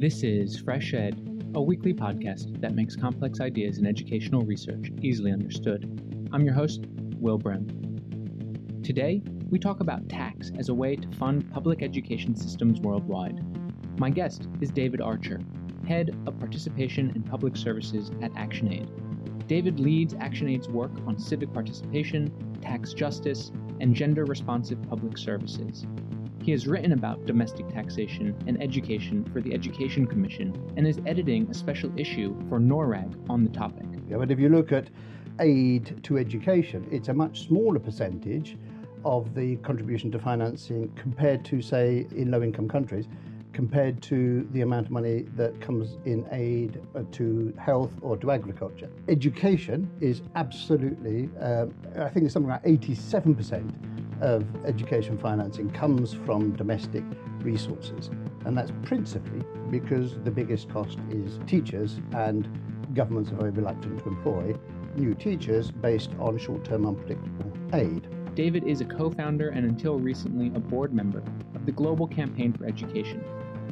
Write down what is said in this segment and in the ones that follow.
This is FreshEd, a weekly podcast that makes complex ideas in educational research easily understood. I'm your host, Will Brehm. Today, we talk about tax as a way to fund public education systems worldwide. My guest is David Archer, head of participation in public services at ActionAid. David leads ActionAid's work on civic participation, tax justice, and gender responsive public services. He has written about domestic taxation and education for the Education Commission and is editing a special issue for NORRAG on the topic. Yeah, but if you look at aid to education, it's a much smaller percentage of the contribution to financing compared to, say, in low income countries, compared to the amount of money that comes in aid to health or to agriculture. Education is absolutely, um, I think it's something like 87% of education financing comes from domestic resources. And that's principally because the biggest cost is teachers, and governments are very reluctant to employ new teachers based on short term unpredictable aid. David is a co founder and until recently a board member of the Global Campaign for Education.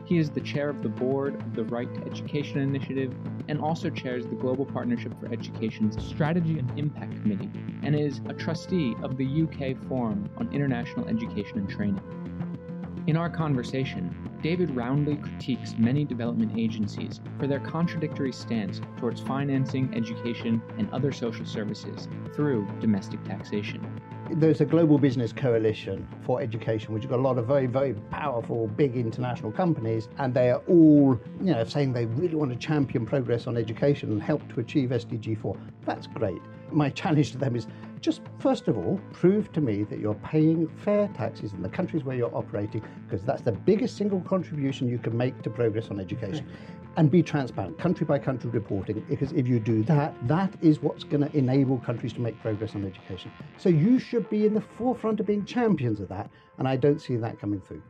He is the chair of the board of the Right to Education Initiative and also chairs the Global Partnership for Education's Strategy and Impact Committee and is a trustee of the UK Forum on International Education and Training. In our conversation, David roundly critiques many development agencies for their contradictory stance towards financing education and other social services through domestic taxation there's a global business coalition for education, which has got a lot of very, very powerful, big international companies, and they are all, you know, saying they really want to champion progress on education and help to achieve SDG 4. That's great. My challenge to them is just first of all, prove to me that you're paying fair taxes in the countries where you're operating, because that's the biggest single contribution you can make to progress on education and be transparent, country by country reporting, because if you do that, that is what's going to enable countries to make progress on education. So you should be in the forefront of being champions of that, and I don't see that coming through.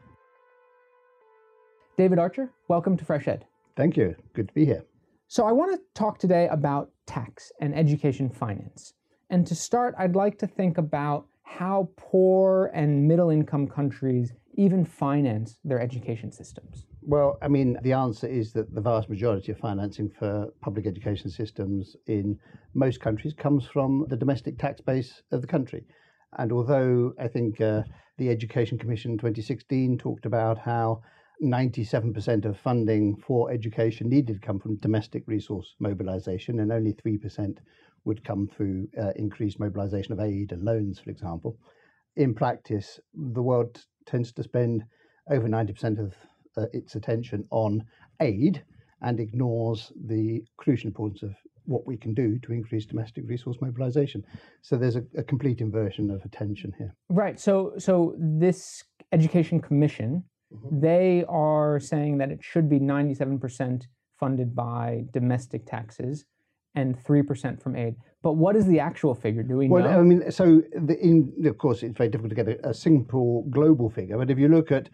David Archer, welcome to FreshEd. Thank you. Good to be here. So, I want to talk today about tax and education finance. And to start, I'd like to think about how poor and middle income countries even finance their education systems. Well, I mean, the answer is that the vast majority of financing for public education systems in most countries comes from the domestic tax base of the country. And although I think uh, the Education Commission 2016 talked about how 97% of funding for education needed to come from domestic resource mobilization, and only 3% would come through uh, increased mobilization of aid and loans, for example. In practice, the world tends to spend over 90% of uh, its attention on aid and ignores the crucial importance of what we can do to increase domestic resource mobilization. So there's a, a, complete inversion of attention here. Right. So so this education commission, mm-hmm. they are saying that it should be 97% funded by domestic taxes and 3% from aid. But what is the actual figure? Do we well, know? I mean, so the, in, of course, it's very difficult to get a, a simple global figure. But if you look at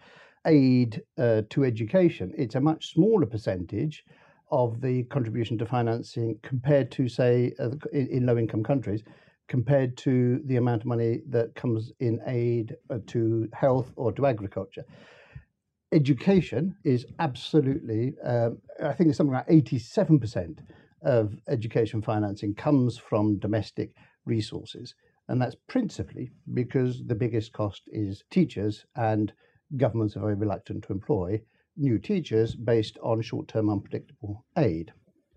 aid uh, to education, it's a much smaller percentage of the contribution to financing compared to, say, uh, in, in low income countries, compared to the amount of money that comes in aid uh, to health or to agriculture. Education is absolutely, um, I think it's something like 87% of education financing comes from domestic resources. And that's principally because the biggest cost is teachers and governments are very reluctant to employ new teachers based on short term unpredictable aid.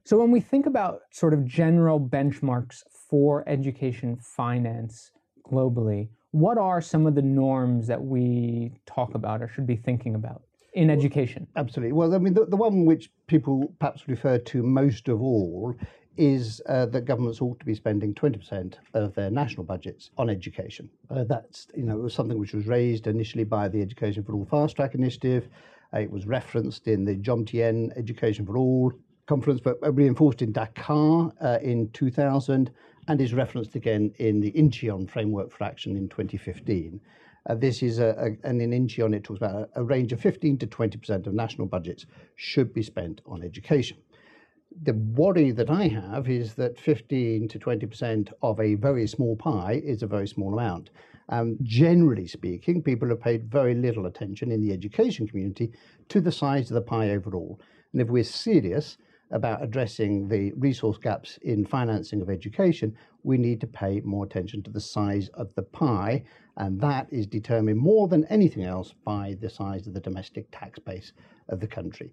So, when we think about sort of general benchmarks for education finance globally, what are some of the norms that we talk about or should be thinking about in education? Absolutely. Well, I mean, the, the one which people perhaps refer to most of all is uh, that governments ought to be spending 20% of their national budgets on education. Uh, that's, you know, was something which was raised initially by the Education for All Fast Track Initiative. Uh, it was referenced in the Jomtien Education for All conference, but reinforced in Dakar uh, in 2000 and is referenced again in the Incheon Framework for Action in 2015. Uh, this is a, a, and in Incheon it talks about a, a range of 15 to 20% of national budgets should be spent on education the worry that I have is that 15 to 20% of a very small pie is a very small amount. Um, generally speaking, people have paid very little attention in the education community to the size of the pie overall. And if we're serious about addressing the resource gaps in financing of education, we need to pay more attention to the size of the pie, and that is determined more than anything else by the size of the domestic tax base of the country.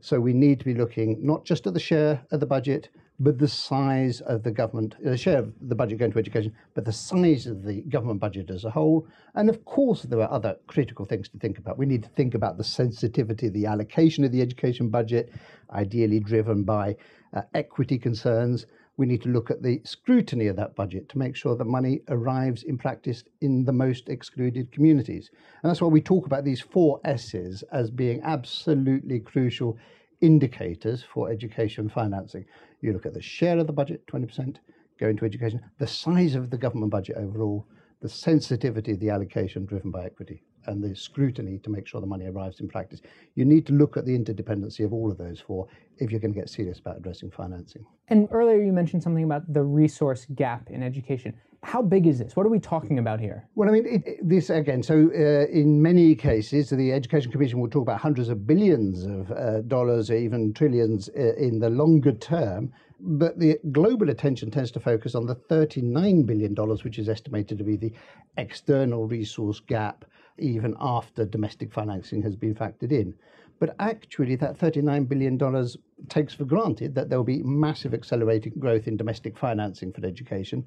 So we need to be looking not just at the share of the budget, but the size of the government, the share of the budget going to education, but the size of the government budget as a whole. And of course, there are other critical things to think about. We need to think about the sensitivity, the allocation of the education budget, ideally driven by uh, equity concerns. We need to look at the scrutiny of that budget to make sure that money arrives in practice in the most excluded communities. And that's why we talk about these four S's as being absolutely crucial indicators for education financing. You look at the share of the budget, 20% going to education, the size of the government budget overall, the sensitivity of the allocation driven by equity, and the scrutiny to make sure the money arrives in practice. You need to look at the interdependency of all of those four if you're going to get serious about addressing financing. And earlier you mentioned something about the resource gap in education. How big is this? What are we talking about here? Well, I mean, it, this again. So, uh, in many cases, the Education Commission will talk about hundreds of billions of uh, dollars, or even trillions uh, in the longer term. But the global attention tends to focus on the $39 billion, which is estimated to be the external resource gap, even after domestic financing has been factored in. But actually, that $39 billion takes for granted that there will be massive accelerating growth in domestic financing for education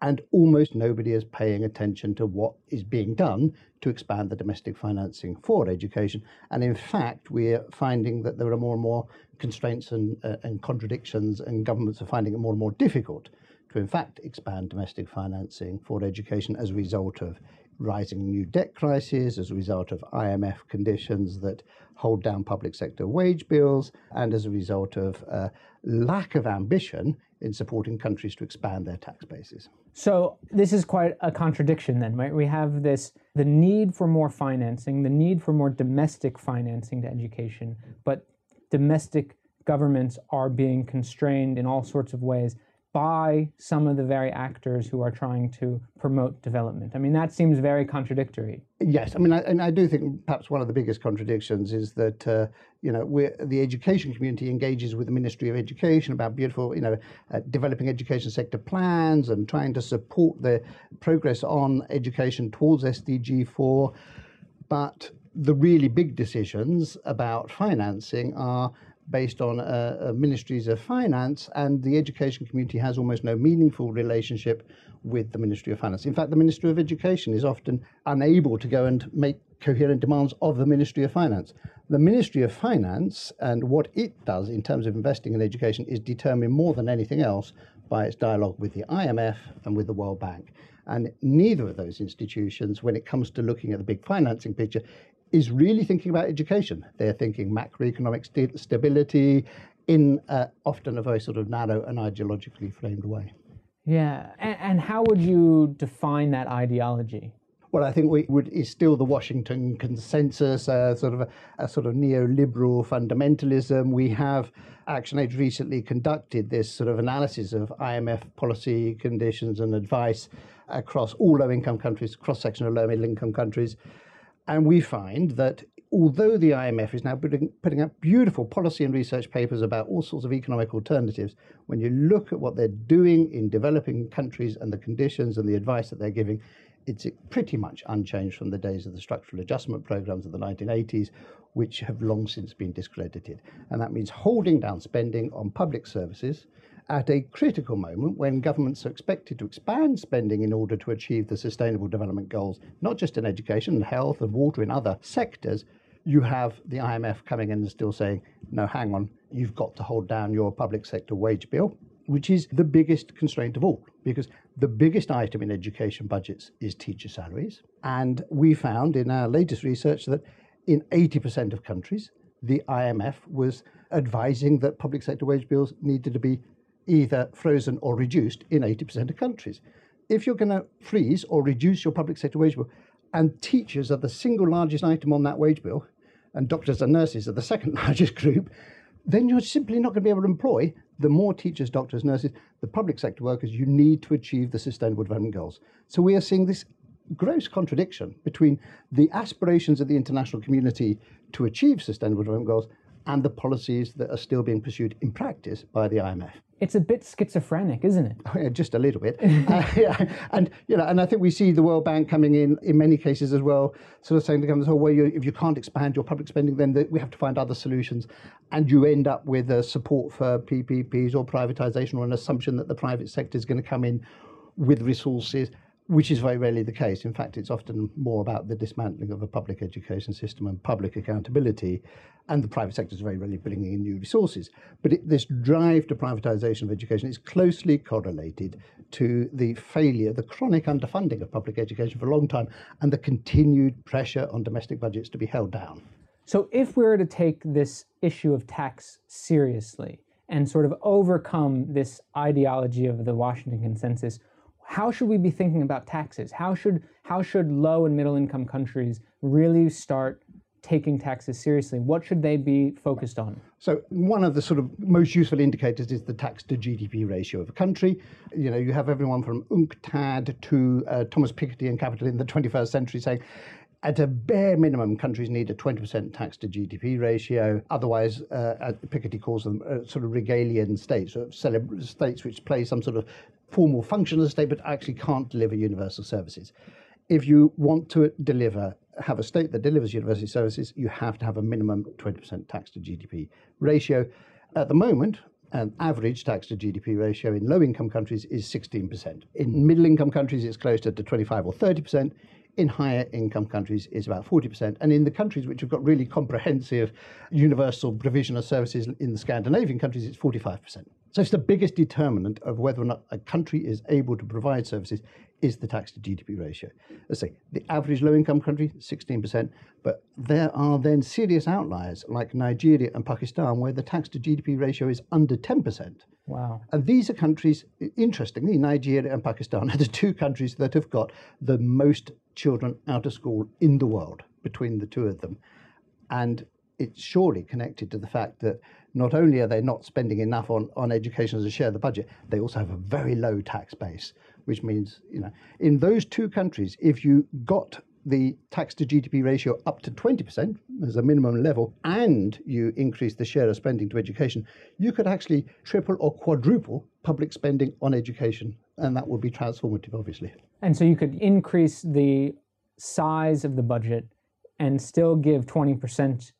and almost nobody is paying attention to what is being done to expand the domestic financing for education. And in fact, we're finding that there are more and more constraints and, uh, and contradictions, and governments are finding it more and more difficult to, in fact, expand domestic financing for education as a result of rising new debt crises, as a result of IMF conditions that hold down public sector wage bills, and as a result of uh, lack of ambition in supporting countries to expand their tax bases. So this is quite a contradiction then, right? We have this the need for more financing, the need for more domestic financing to education, but domestic governments are being constrained in all sorts of ways by some of the very actors who are trying to promote development. I mean, that seems very contradictory. Yes, I mean, I, and I do think perhaps one of the biggest contradictions is that uh, you know the education community engages with the Ministry of Education about beautiful, you know, uh, developing education sector plans and trying to support the progress on education towards SDG four, but the really big decisions about financing are based on uh, uh, ministries of finance, and the education community has almost no meaningful relationship with the Ministry of Finance. In fact, the Ministry of Education is often unable to go and make coherent demands of the Ministry of Finance. The Ministry of Finance and what it does in terms of investing in education is determined more than anything else by its dialogue with the IMF and with the World Bank. And neither of those institutions, when it comes to looking at the big financing picture, is really thinking about education. They're thinking macroeconomic st- stability in uh, often a very sort of narrow and ideologically framed way. Yeah, and, and how would you define that ideology? Well, I think we would is still the Washington consensus, uh, sort of a, a, sort of neoliberal fundamentalism. We have ActionAid recently conducted this sort of analysis of IMF policy conditions and advice across all low-income countries, cross section of low-middle-income countries. And we find that although the IMF is now putting, putting out beautiful policy and research papers about all sorts of economic alternatives, when you look at what they're doing in developing countries and the conditions and the advice that they're giving, it's pretty much unchanged from the days of the structural adjustment programs of the 1980s, which have long since been discredited. And that means holding down spending on public services at a critical moment when governments are expected to expand spending in order to achieve the sustainable development goals, not just in education and health and water in other sectors, you have the IMF coming in and still saying, no, hang on, you've got to hold down your public sector wage bill, which is the biggest constraint of all, because the biggest item in education budgets is teacher salaries. And we found in our latest research that in 80% of countries, the IMF was advising that public sector wage bills needed to be either frozen or reduced in 80% of countries. If you're going to freeze or reduce your public sector wage bill, and teachers are the single largest item on that wage bill, and doctors and nurses are the second largest group, then you're simply not going to be able to employ the more teachers, doctors, nurses, the public sector workers you need to achieve the Sustainable Development Goals. So we are seeing this gross contradiction between the aspirations of the international community to achieve Sustainable Development Goals and the policies that are still being pursued in practice by the IMF. It's a bit schizophrenic, isn't it? Yeah, just a little bit. uh, yeah. And you know, and I think we see the World Bank coming in in many cases as well, sort of saying to governments, "Oh, well, you, if you can't expand your public spending, then the, we have to find other solutions," and you end up with a support for PPPs or privatization or an assumption that the private sector is going to come in with resources which is very rarely the case. In fact, it's often more about the dismantling of a public education system and public accountability, and the private sector is very rarely bringing in new resources. But it, this drive to privatization of education is closely correlated to the failure, the chronic underfunding of public education for a long time, and the continued pressure on domestic budgets to be held down. So, if we were to take this issue of tax seriously and sort of overcome this ideology of the Washington consensus, how should we be thinking about taxes? How should how should low and middle income countries really start taking taxes seriously? What should they be focused on? So one of the sort of most useful indicators is the tax to GDP ratio of a country. You know, you have everyone from UNCTAD to uh, Thomas Piketty and Capital in the 21st century saying at a bare minimum, countries need a 20% tax to GDP ratio. Otherwise, uh, Piketty calls them uh, sort of regalian states, sort of celeb- states which play some sort of formal function as a state, but actually can't deliver universal services. If you want to deliver, have a state that delivers universal services, you have to have a minimum 20% tax to GDP ratio. At the moment, an average tax to GDP ratio in low income countries is 16%. In middle income countries, it's closer to 25 or 30% in higher income countries is about 40%. And in the countries which have got really comprehensive universal provision of services in the Scandinavian countries, it's 45%. So it's the biggest determinant of whether or not a country is able to provide services is the tax to GDP ratio. Let's say the average low income country, 16%, but there are then serious outliers like Nigeria and Pakistan where the tax to GDP ratio is under 10%. Wow. And these are countries, interestingly, Nigeria and Pakistan are the two countries that have got the most children out of school in the world between the two of them. And it's surely connected to the fact that not only are they not spending enough on, on education as a share of the budget, they also have a very low tax base, which means, you know, in those two countries, if you got the tax to GDP ratio up to 20% as a minimum level, and you increase the share of spending to education, you could actually triple or quadruple public spending on education. And that would be transformative, obviously. And so you could increase the size of the budget and still give 20%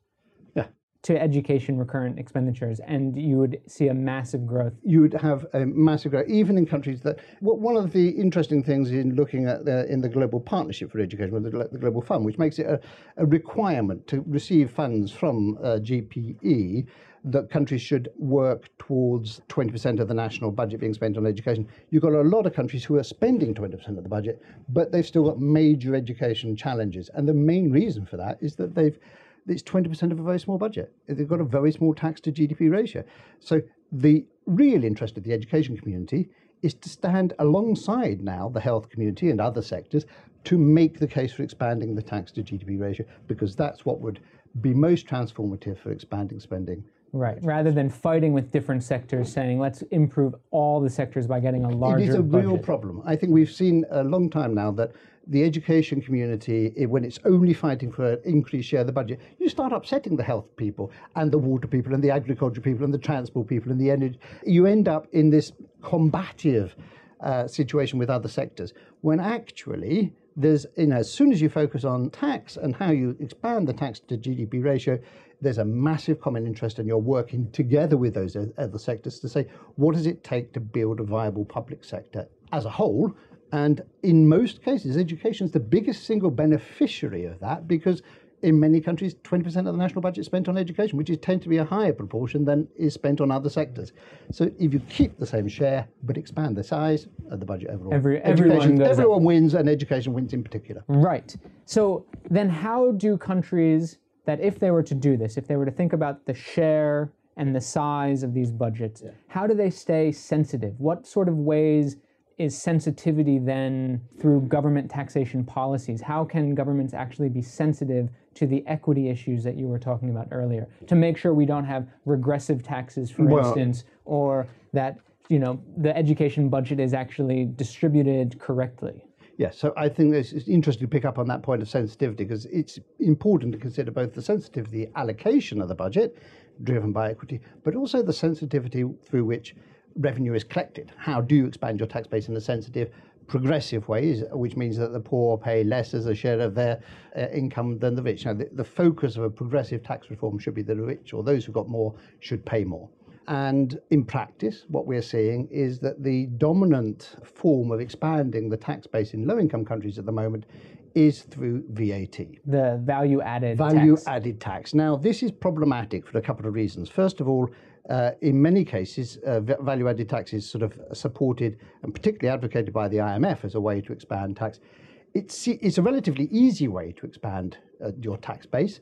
to education recurrent expenditures, and you would see a massive growth. You would have a massive growth, even in countries that. one of the interesting things in looking at the, in the Global Partnership for Education, the, the Global Fund, which makes it a, a requirement to receive funds from uh, GPE, that countries should work towards 20% of the national budget being spent on education. You've got a lot of countries who are spending 20% of the budget, but they've still got major education challenges. And the main reason for that is that they've it's 20% of a very small budget. They've got a very small tax to GDP ratio. So the real interest of the education community is to stand alongside now the health community and other sectors to make the case for expanding the tax to GDP ratio because that's what would be most transformative for expanding spending. Right, rather than fighting with different sectors, saying let's improve all the sectors by getting a larger. It is a budget. real problem. I think we've seen a long time now that the education community, when it's only fighting for an increased share of the budget, you start upsetting the health people and the water people and the agriculture people and the transport people and the energy. You end up in this combative uh, situation with other sectors when actually there's, you know, as soon as you focus on tax and how you expand the tax to GDP ratio, there's a massive common interest and you're working together with those other sectors to say, what does it take to build a viable public sector as a whole and in most cases, education is the biggest single beneficiary of that because in many countries, 20% of the national budget is spent on education, which is tend to be a higher proportion than is spent on other sectors. So if you keep the same share but expand the size of the budget overall, Every, everyone, everyone wins, and education wins in particular. Right. So then, how do countries that, if they were to do this, if they were to think about the share and the size of these budgets, yeah. how do they stay sensitive? What sort of ways is sensitivity then through government taxation policies? How can governments actually be sensitive to the equity issues that you were talking about earlier to make sure we don't have regressive taxes, for well, instance, or that you know the education budget is actually distributed correctly? Yes, so I think it's interesting to pick up on that point of sensitivity because it's important to consider both the sensitivity allocation of the budget driven by equity, but also the sensitivity through which revenue is collected. How do you expand your tax base in a sensitive, progressive way, which means that the poor pay less as a share of their uh, income than the rich? Now, the, the focus of a progressive tax reform should be the rich, or those who've got more should pay more. And in practice, what we're seeing is that the dominant form of expanding the tax base in low income countries at the moment is through VAT. The value added value tax. added tax. Now, this is problematic for a couple of reasons. First of all, uh, in many cases, uh, value added tax is sort of supported and particularly advocated by the IMF as a way to expand tax. It's, it's a relatively easy way to expand uh, your tax base,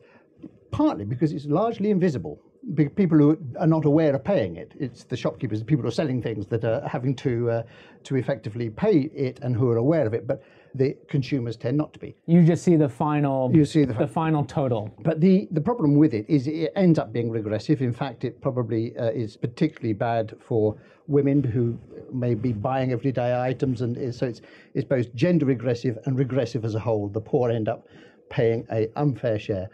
partly because it's largely invisible people who are not aware of paying it. It's the shopkeepers, the people who are selling things that are having to uh, to effectively pay it and who are aware of it. But the consumers tend not to be. You just see the final. You see the, the final total. But the the problem with it is it ends up being regressive. In fact, it probably uh, is particularly bad for women who may be buying everyday items, and so it's it's both gender regressive and regressive as a whole. The poor end up paying a unfair share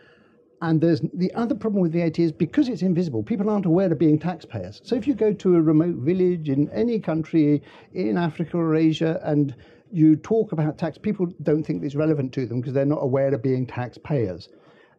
and there's the other problem with VAT is because it's invisible, people aren't aware of being taxpayers. So if you go to a remote village in any country in Africa or Asia and you talk about tax, people don't think it's relevant to them because they're not aware of being taxpayers.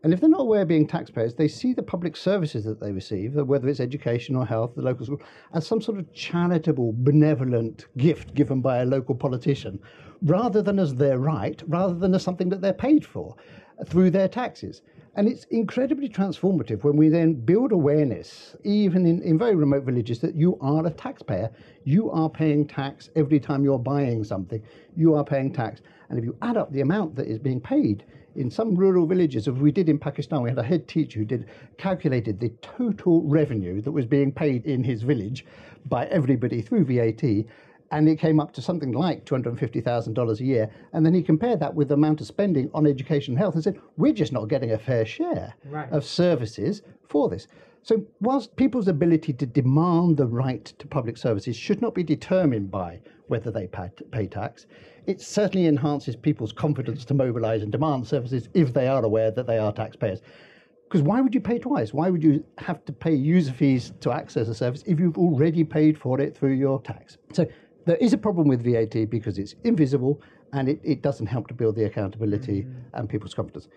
And if they're not aware of being taxpayers, they see the public services that they receive, whether it's education or health, the local school, as some sort of charitable, benevolent gift given by a local politician, rather than as their right, rather than as something that they're paid for uh, through their taxes. And it's incredibly transformative when we then build awareness, even in, in very remote villages, that you are a taxpayer. You are paying tax every time you're buying something. You are paying tax. And if you add up the amount that is being paid in some rural villages, as we did in Pakistan, we had a head teacher who did calculated the total revenue that was being paid in his village by everybody through VAT and it came up to something like $250,000 a year. And then he compared that with the amount of spending on education and health and said, we're just not getting a fair share right. of services for this. So, whilst people's ability to demand the right to public services should not be determined by whether they pay, tax, it certainly enhances people's confidence to mobilize and demand services if they are aware that they are taxpayers. Because why would you pay twice? Why would you have to pay user fees to access a service if you've already paid for it through your tax? So there is a problem with VAT because it's invisible and it, it doesn't help to build the accountability mm-hmm. and people's confidence.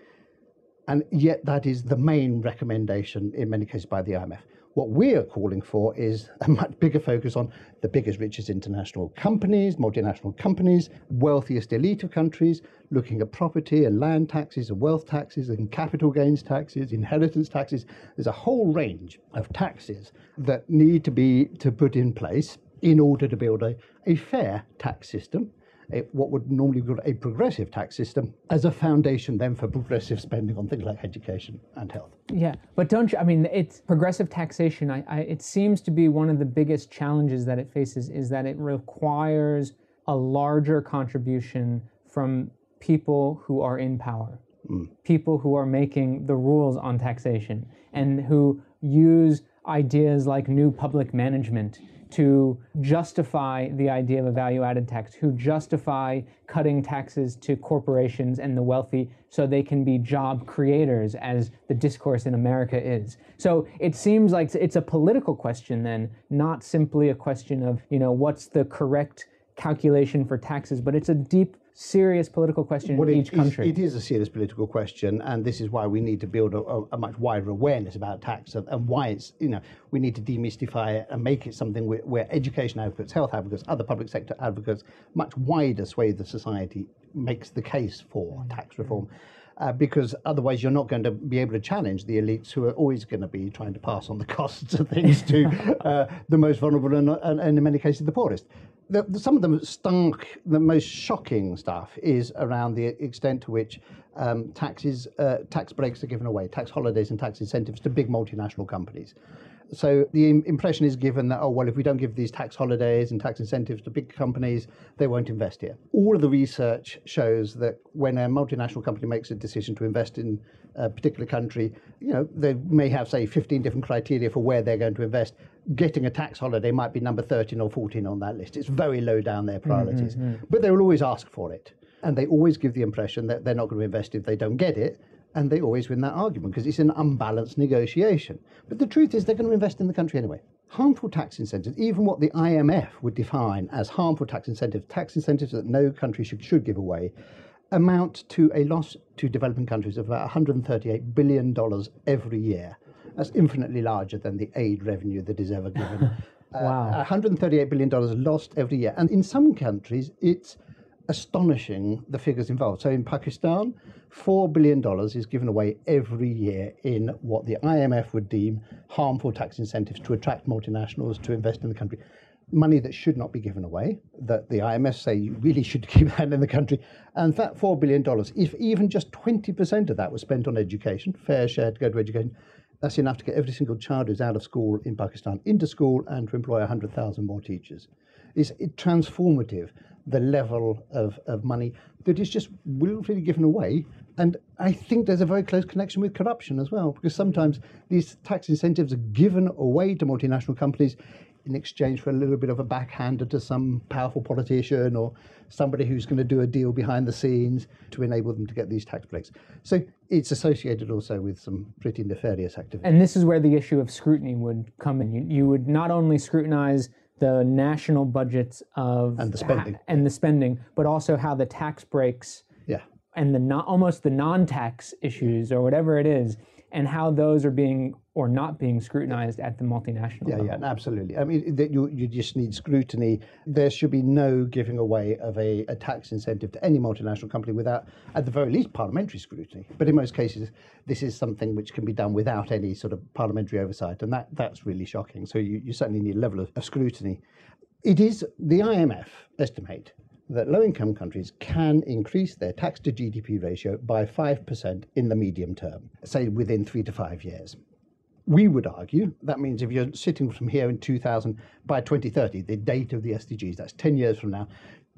And yet, that is the main recommendation in many cases by the IMF. What we are calling for is a much bigger focus on the biggest, richest international companies, multinational companies, wealthiest elite of countries, looking at property and land taxes and wealth taxes and capital gains taxes, inheritance taxes. There's a whole range of taxes that need to be to put in place in order to build a, a fair tax system, a, what would normally be called a progressive tax system, as a foundation then for progressive spending on things like education and health. Yeah, but don't you? I mean, it's progressive taxation. I, I, it seems to be one of the biggest challenges that it faces is that it requires a larger contribution from people who are in power, mm. people who are making the rules on taxation, and who use ideas like new public management to justify the idea of a value added tax, who justify cutting taxes to corporations and the wealthy so they can be job creators, as the discourse in America is. So it seems like it's a political question then, not simply a question of, you know, what's the correct calculation for taxes, but it's a deep serious political question well, in each country. It is a serious political question, and this is why we need to build a, a much wider awareness about tax and, and, why it's, you know, we need to demystify it and make it something where, where education advocates, health advocates, other public sector advocates, much wider swathe of society makes the case for tax reform. Uh, because otherwise you're not going to be able to challenge the elites who are always going to be trying to pass on the costs of things to uh, the most vulnerable and, and, and, in many cases, the poorest the, the, some of the stark, the most shocking stuff is around the extent to which um, taxes, uh, tax breaks are given away, tax holidays and tax incentives to big multinational companies. So the impression is given that, oh, well, if we don't give these tax holidays and tax incentives to big companies, they won't invest here. All of the research shows that when a multinational company makes a decision to invest in a particular country, you know, they may have, say, 15 different criteria for where they're going to invest. Getting a tax holiday might be number 13 or 14 on that list. It's very low down their priorities. Mm-hmm. But they will always ask for it. And they always give the impression that they're not going to invest if they don't get it And they always win that argument because it's an unbalanced negotiation. But the truth is, they're going to invest in the country anyway. Harmful tax incentives, even what the IMF would define as harmful tax incentives, tax incentives that no country should, should give away, amount to a loss to developing countries of about $138 billion every year. That's infinitely larger than the aid revenue that is ever given. wow. Uh, $138 billion lost every year. And in some countries, it's astonishing the figures involved. So in Pakistan, $4 billion is given away every year in what the IMF would deem harmful tax incentives to attract multinationals to invest in the country. Money that should not be given away, that the IMF say you really should keep that in the country. And that $4 billion, if even just 20% of that was spent on education, fair share to go to education, that's enough to get every single child who's out of school in Pakistan into school and to employ 100,000 more teachers. It's transformative, the level of, of money that is just willfully given away. And I think there's a very close connection with corruption as well, because sometimes these tax incentives are given away to multinational companies in exchange for a little bit of a backhander to some powerful politician or somebody who's going to do a deal behind the scenes to enable them to get these tax breaks. So it's associated also with some pretty nefarious activity. And this is where the issue of scrutiny would come in. You, you would not only scrutinize the national budgets of and the spending and the spending, but also how the tax breaks yeah. and the not, almost the non-tax issues or whatever it is and how those are being or not being scrutinized at the multinational yeah, level. Yeah, absolutely. I mean, that you, you just need scrutiny. There should be no giving away of a, a tax incentive to any multinational company without, at the very least, parliamentary scrutiny. But in most cases, this is something which can be done without any sort of parliamentary oversight, and that, that's really shocking. So you, you certainly need a level of, of scrutiny. It is the IMF estimate that low income countries can increase their tax to GDP ratio by 5% in the medium term, say within three to five years. We would argue that means if you're sitting from here in 2000, by 2030, the date of the SDGs, that's 10 years from now,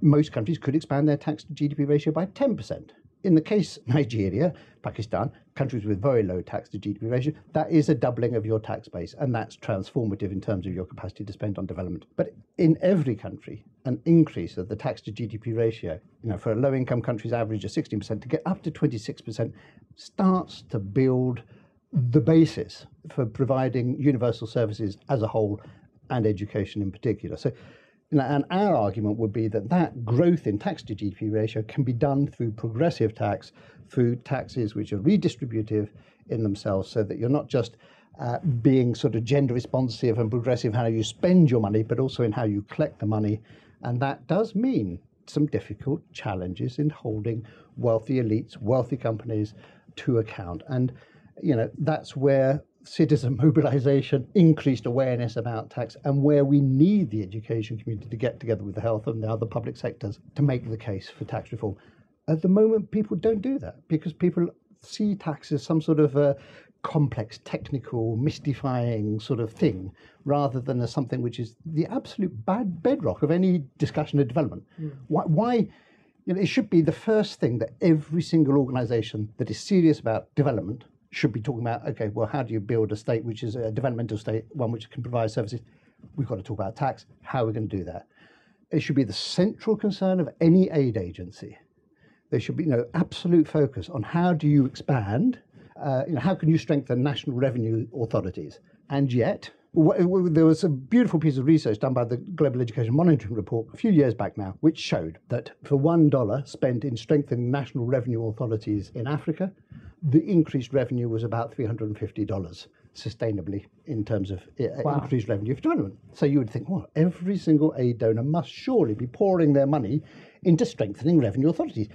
most countries could expand their tax to GDP ratio by 10%. In the case Nigeria, Pakistan, countries with very low tax to GDP ratio, that is a doubling of your tax base, and that's transformative in terms of your capacity to spend on development. But in every country, an increase of the tax to GDP ratio, you know, for a low income country's average of 16% to get up to 26% starts to build the basis for providing universal services as a whole and education in particular. So and our argument would be that that growth in tax to GDP ratio can be done through progressive tax, through taxes which are redistributive in themselves, so that you're not just uh, being sort of gender responsive and progressive how you spend your money, but also in how you collect the money. And that does mean some difficult challenges in holding wealthy elites, wealthy companies to account. And you know that's where citizen mobilization, increased awareness about tax, and where we need the education community to get together with the health and the other public sectors to make the case for tax reform. At the moment, people don't do that because people see tax as some sort of a complex, technical, mystifying sort of thing, rather than as something which is the absolute bad bedrock of any discussion of development. Mm. Why? why you know, it should be the first thing that every single organization that is serious about development should be talking about okay, well, how do you build a state which is a developmental state, one which can provide services? We've got to talk about tax. How are we going to do that? It should be the central concern of any aid agency. There should be you know, absolute focus on how do you expand, uh, you know, how can you strengthen national revenue authorities? And yet, there was a beautiful piece of research done by the Global Education Monitoring Report a few years back now, which showed that for one dollar spent in strengthening national revenue authorities in Africa, the increased revenue was about $350 sustainably in terms of uh, wow. increased revenue for development. So you would think, well, every single aid donor must surely be pouring their money into strengthening revenue authorities.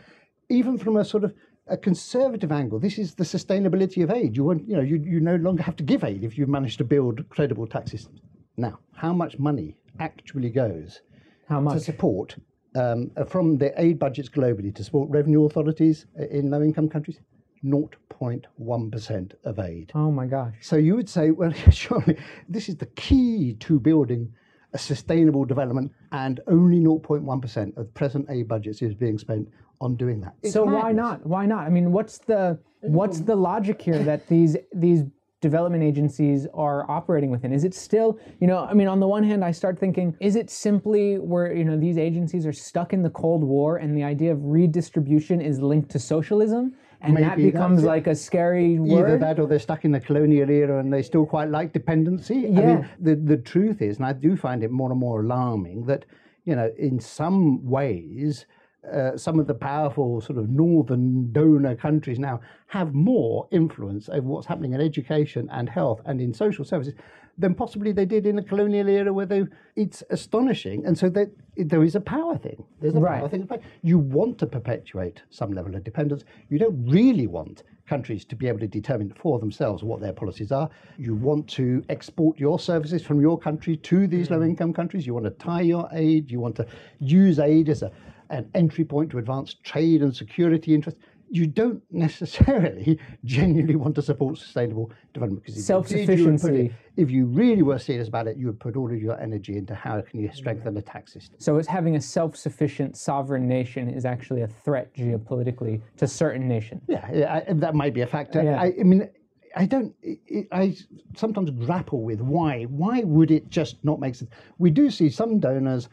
Even from a sort of a conservative angle, this is the sustainability of aid. You, want, you, know, you, you no longer have to give aid if you've managed to build credible tax systems. Now, how much money actually goes how much? to support um, from the aid budgets globally to support revenue authorities in low income countries? 0.1% of aid. Oh my gosh. So you would say, well, surely this is the key to building a sustainable development, and only 0.1% of present aid budgets is being spent on doing that. It's so madness. why not? Why not? I mean, what's the what's the logic here that these these development agencies are operating within? Is it still, you know, I mean, on the one hand, I start thinking, is it simply where, you know, these agencies are stuck in the Cold War and the idea of redistribution is linked to socialism? And that becomes like a scary word. Either that or they're stuck in the colonial era and they still quite like dependency. I Yeah. mean, the, the truth is, and I do find it more and more alarming, that, you know, in some ways, uh, some of the powerful sort of northern donor countries now have more influence over what's happening in education and health and in social services than possibly they did in the colonial era where they, it's astonishing. And so that, there is a power thing. There's a Right. power thing. You want to perpetuate some level of dependence. You don't really want countries to be able to determine for themselves what their policies are. You want to export your services from your country to these low income countries. You want to tie your aid. You want to use aid as a, an entry point to advance trade and security interests. You don't necessarily genuinely want to support sustainable development because if you did, you would put it- Self-sufficiency. If you really were serious about it, you would put all of your energy into how can you strengthen the tax system. So, it's having a self-sufficient sovereign nation is actually a threat geopolitically to certain nations. Yeah, yeah I, that might be a factor. Yeah. I, I mean, I don't. I, I sometimes grapple with why. Why would it just not make sense? We do see some donors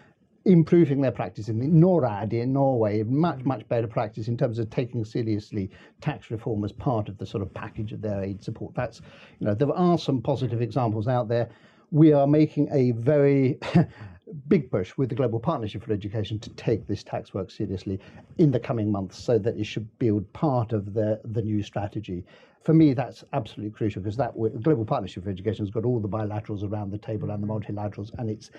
improving their practice in the NORAD in Norway, much much better practice in terms of taking seriously tax reform as part of the sort of package of their aid support. That's you know there are some positive examples out there. We are making a very big push with the Global Partnership for Education to take this tax work seriously in the coming months so that it should build part of the, the new strategy. For me, that's absolutely crucial because that Global Partnership for Education has got all the bilaterals around the table and the multilaterals, and it's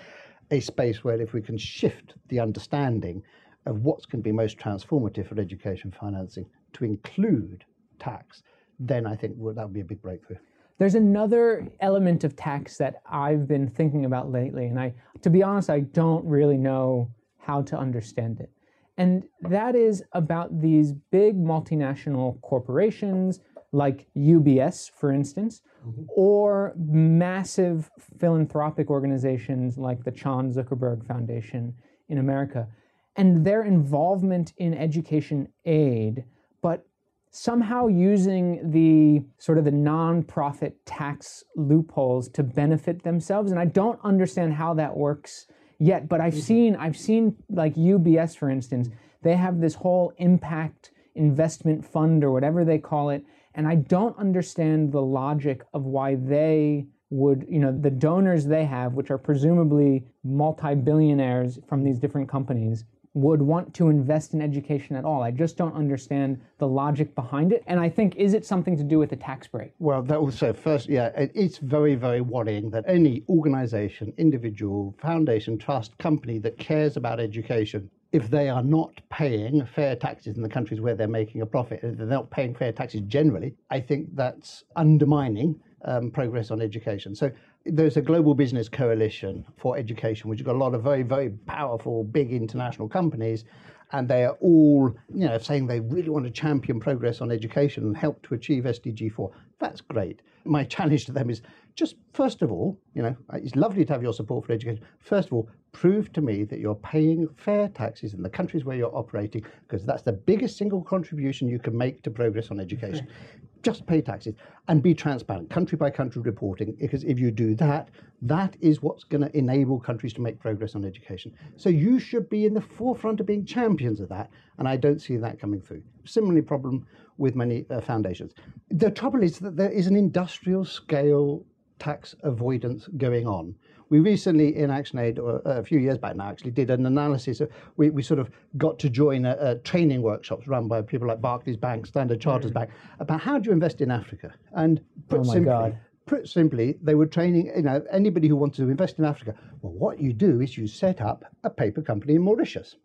a space where if we can shift the understanding of what's going to be most transformative for education financing to include tax, then I think that would be a big breakthrough. There's another element of tax that I've been thinking about lately, and I, to be honest, I don't really know how to understand it. And that is about these big multinational corporations like UBS, for instance, Mm-hmm. or massive philanthropic organizations like the Chan Zuckerberg Foundation in America, and their involvement in education aid, but somehow using the sort of the nonprofit tax loopholes to benefit themselves. And i don't understand how that works yet but i've mm-hmm. seen i've seen like ubs for instance they have this whole impact investment fund or whatever they call it and i don't understand the logic of why they would you know the donors they have which are presumably multi-billionaires from these different companies would want to invest in education at all. I just don't understand the logic behind it. And I think, is it something to do with the tax break? Well, that also first, yeah, it's very, very worrying that any organization, individual, foundation, trust, company that cares about education, if they are not paying fair taxes in the countries where they're making a profit, and they're not paying fair taxes generally, I think that's undermining um, progress on education. So there's a global business coalition for education, which has got a lot of very, very powerful, big international companies, and they are all, you know, saying they really want to champion progress on education and help to achieve SDG 4. That's great. My challenge to them is just first of all, you know, it's lovely to have your support for education. First of all, prove to me that you're paying fair taxes in the countries where you're operating, because that's the biggest single contribution you can make to progress on education. Just pay taxes and be transparent, country by country reporting, because if you do that, that is what's going to enable countries to make progress on education. So you should be in the forefront of being champions of that, and I don't see that coming through. Similarly, problem with many uh, foundations. The trouble is that there is an industrial scale tax avoidance going on. We recently, in ActionAid, or a few years back now, actually did an analysis. Of, we, we sort of got to join a, a training workshops run by people like Barclays Bank, Standard Chartered Bank, about how do you invest in Africa. And put Oh my simply, God. put simply, they were training. You know, anybody who wanted to invest in Africa. Well, what you do is you set up a paper company in Mauritius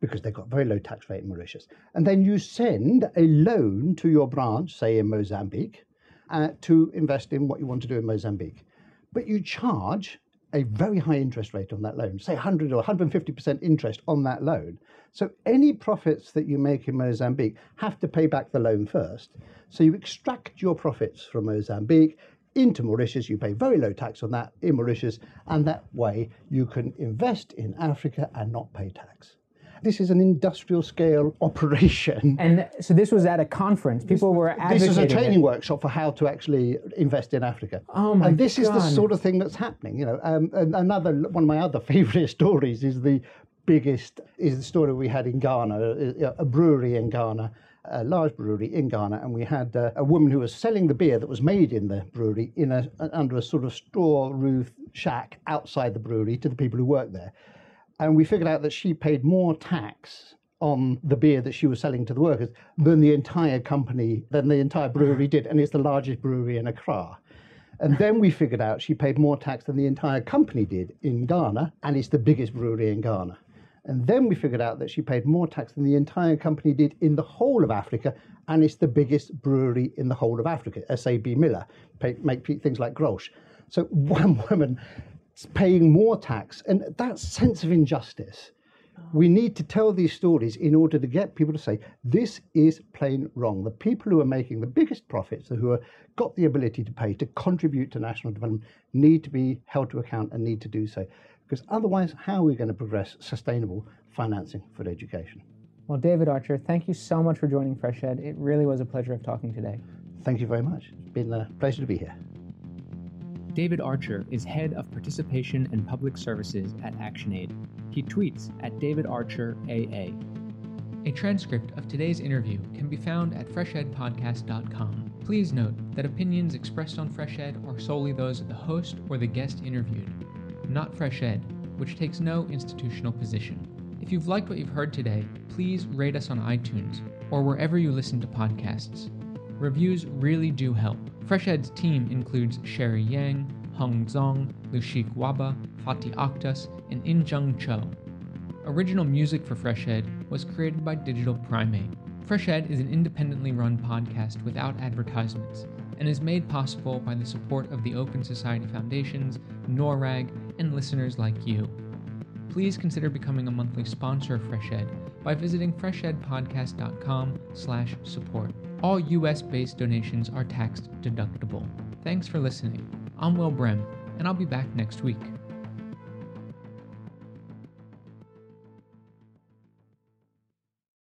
because they've got very low tax rate in Mauritius, and then you send a loan to your branch, say in Mozambique, uh, to invest in what you want to do in Mozambique. But you charge a very high interest rate on that loan, say 100 or 150% interest on that loan. So any profits that you make in Mozambique have to pay back the loan first. So you extract your profits from Mozambique into Mauritius, you pay very low tax on that in Mauritius, and that way you can invest in Africa and not pay tax. This is an industrial scale operation. And so this was at a conference. People were advocating. This is a it. training workshop for how to actually invest in Africa. Oh my And this is the sort of thing that's happening. You know, um, another one of my other favourite stories is the biggest is the story we had in Ghana, a, a brewery in Ghana. a large brewery in Ghana, and we had uh, a woman who was selling the beer that was made in the brewery in a under a sort of straw roof shack outside the brewery to the people who work there. And we figured out that she paid more tax on the beer that she was selling to the workers than the entire company, than the entire brewery did, and it's the largest brewery in Accra. And then we figured out she paid more tax than the entire company did in Ghana, and it's the biggest brewery in Ghana. And then we figured out that she paid more tax than the entire company did in the whole of Africa, and it's the biggest brewery in the whole of Africa. SABMiller pay, make things like Grolsch. So one woman paying more tax, and that sense of injustice. We need to tell these stories in order to get people to say this is plain wrong. The people who are making the biggest profits, who have got the ability to pay to contribute to national development, need to be held to account and need to do so. Because otherwise, how are we going to progress sustainable financing for education? Well, David Archer, thank you so much for joining FreshEd. It really was a pleasure of talking today. Thank you very much. It's been a pleasure to be here. David Archer is head of participation and public services at ActionAid. He tweets at David Archer AA. A transcript of today's interview can be found at freshedpodcast.com. Please note that opinions expressed on FreshEd are solely those of the host or the guest interviewed, not FreshEd, which takes no institutional position. If you've liked what you've heard today, please rate us on iTunes or wherever you listen to podcasts. Reviews really do help. FreshEd's team includes Sherry Yang, Hung Zong, Lushik Waba, Fatih Akhtas, and Injung Cho. Original music for FreshEd was created by Digital Primate. FreshEd is an independently run podcast without advertisements and is made possible by the support of the Open Society Foundations, NORRAG, and listeners like you. Please consider becoming a monthly sponsor of FreshEd by visiting freshedpodcast.com slash support. All US-based donations are tax deductible. Thanks for listening. I'm Will Brehm, and I'll be back next week.